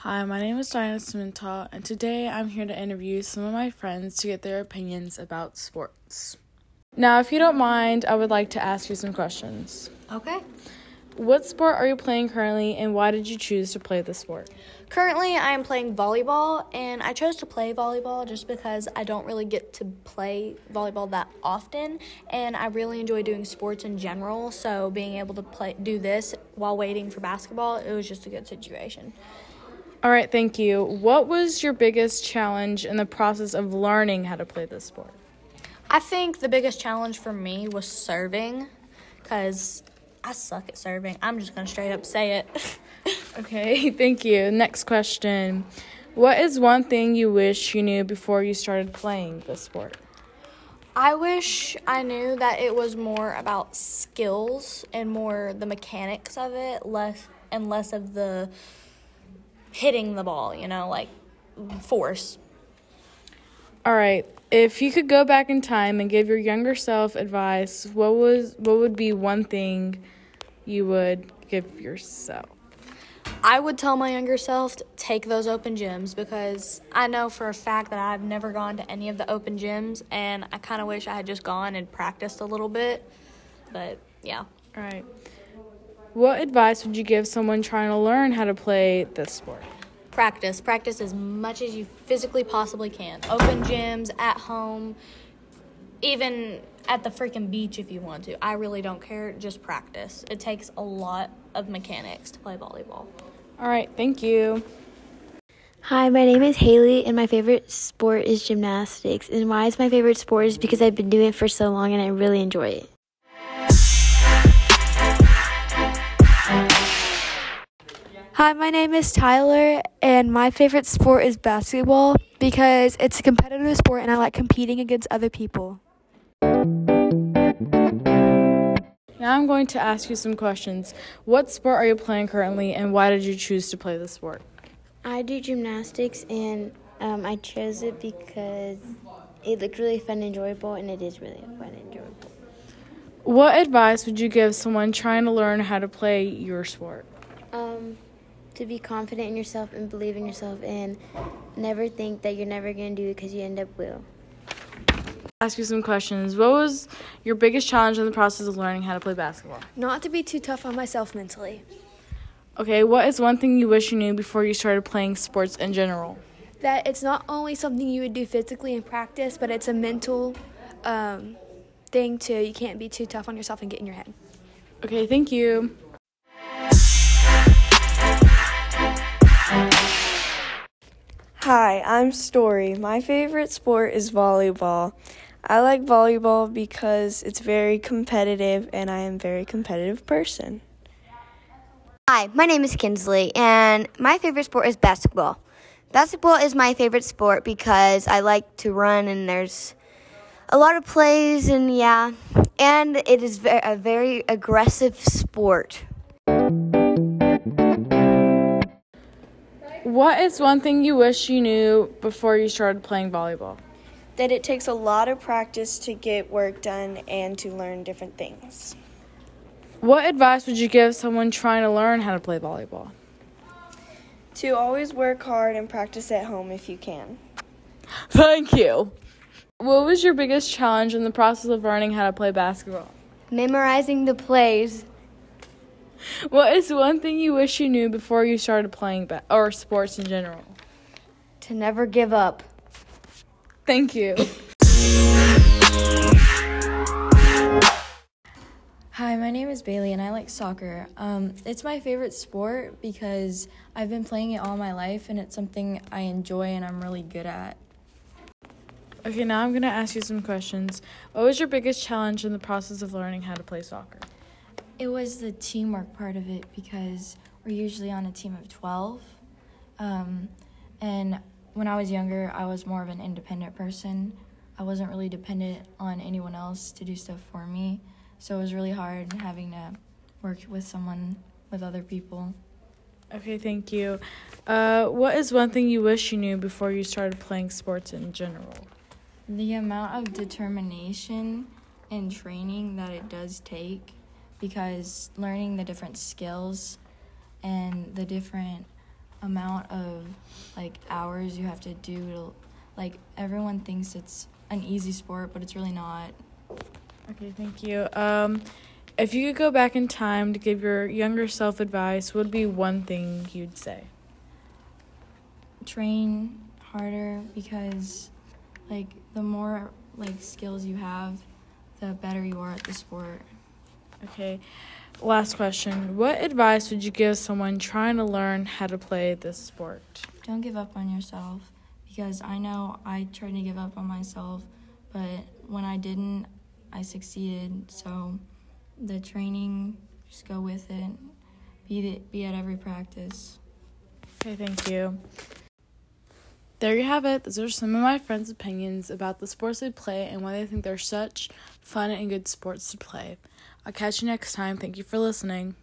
Hi, my name is Diana Simental, and today I'm here to interview some of my friends to get their opinions about sports. Now, if you don't mind, I would like to ask you some questions. Okay. What sport are you playing currently, and why did you choose to play the sport? Currently, I am playing volleyball, and I chose to play volleyball just because I don't really get to play volleyball that often, and I really enjoy doing sports in general. So, being able to play do this while waiting for basketball, it was just a good situation. All right, thank you. What was your biggest challenge in the process of learning how to play this sport? I think the biggest challenge for me was serving, because I suck at serving. I'm just gonna straight up say it. Okay, thank you. Next question. What is one thing you wish you knew before you started playing this sport? I wish I knew that it was more about skills and more the mechanics of it, less and less of the hitting the ball, you know, like force. All right. If you could go back in time and give your younger self advice, what was what would be one thing you would give yourself? I would tell my younger self to take those open gyms because I know for a fact that I've never gone to any of the open gyms and I kind of wish I had just gone and practiced a little bit. But yeah. All right. What advice would you give someone trying to learn how to play this sport? Practice. Practice as much as you physically possibly can. Open gyms, at home, even at the freaking beach if you want to. I really don't care. Just practice. It takes a lot of mechanics to play volleyball. All right, thank you. Hi, my name is Haley, and my favorite sport is gymnastics. And why is my favorite sport is because I've been doing it for so long and I really enjoy it. Hi, my name is Tyler, and my favorite sport is basketball because it's a competitive sport and I like competing against other people. Now I'm going to ask you some questions. What sport are you playing currently, and why did you choose to play this sport? I do gymnastics, and um, I chose it because it looked really fun and enjoyable, and it is really fun and enjoyable. What advice would you give someone trying to learn how to play your sport? Um, to be confident in yourself and believe in yourself, and never think that you're never going to do it because you end up will. Ask you some questions. What was your biggest challenge in the process of learning how to play basketball? Not to be too tough on myself mentally. Okay, what is one thing you wish you knew before you started playing sports in general? That it's not only something you would do physically in practice, but it's a mental um, thing too. You can't be too tough on yourself and get in your head. Okay, thank you. Hi, I'm Story. My favorite sport is volleyball. I like volleyball because it's very competitive and I am a very competitive person. Hi, my name is Kinsley, and my favorite sport is basketball. Basketball is my favorite sport because I like to run, and there's a lot of plays, and yeah, and it is a very aggressive sport. What is one thing you wish you knew before you started playing volleyball? That it takes a lot of practice to get work done and to learn different things. What advice would you give someone trying to learn how to play volleyball? To always work hard and practice at home if you can. Thank you. What was your biggest challenge in the process of learning how to play basketball? Memorizing the plays. What is one thing you wish you knew before you started playing ba- or sports in general? To never give up. Thank you. Hi, my name is Bailey and I like soccer. Um, it's my favorite sport because I've been playing it all my life and it's something I enjoy and I'm really good at. Okay, now I'm going to ask you some questions. What was your biggest challenge in the process of learning how to play soccer? It was the teamwork part of it because we're usually on a team of 12. Um, and when I was younger, I was more of an independent person. I wasn't really dependent on anyone else to do stuff for me. So it was really hard having to work with someone, with other people. Okay, thank you. Uh, what is one thing you wish you knew before you started playing sports in general? The amount of determination and training that it does take because learning the different skills and the different amount of like hours you have to do to like everyone thinks it's an easy sport, but it's really not. Okay, thank you. Um, if you could go back in time to give your younger self advice, what would be one thing you'd say? Train harder because like the more like skills you have, the better you are at the sport. Okay. Last question. What advice would you give someone trying to learn how to play this sport? Don't give up on yourself because I know I tried to give up on myself, but when I didn't, I succeeded. So the training, just go with it. Be the, be at every practice. Okay, thank you. There you have it. Those are some of my friends' opinions about the sports they play and why they think they're such fun and good sports to play. I'll catch you next time. Thank you for listening.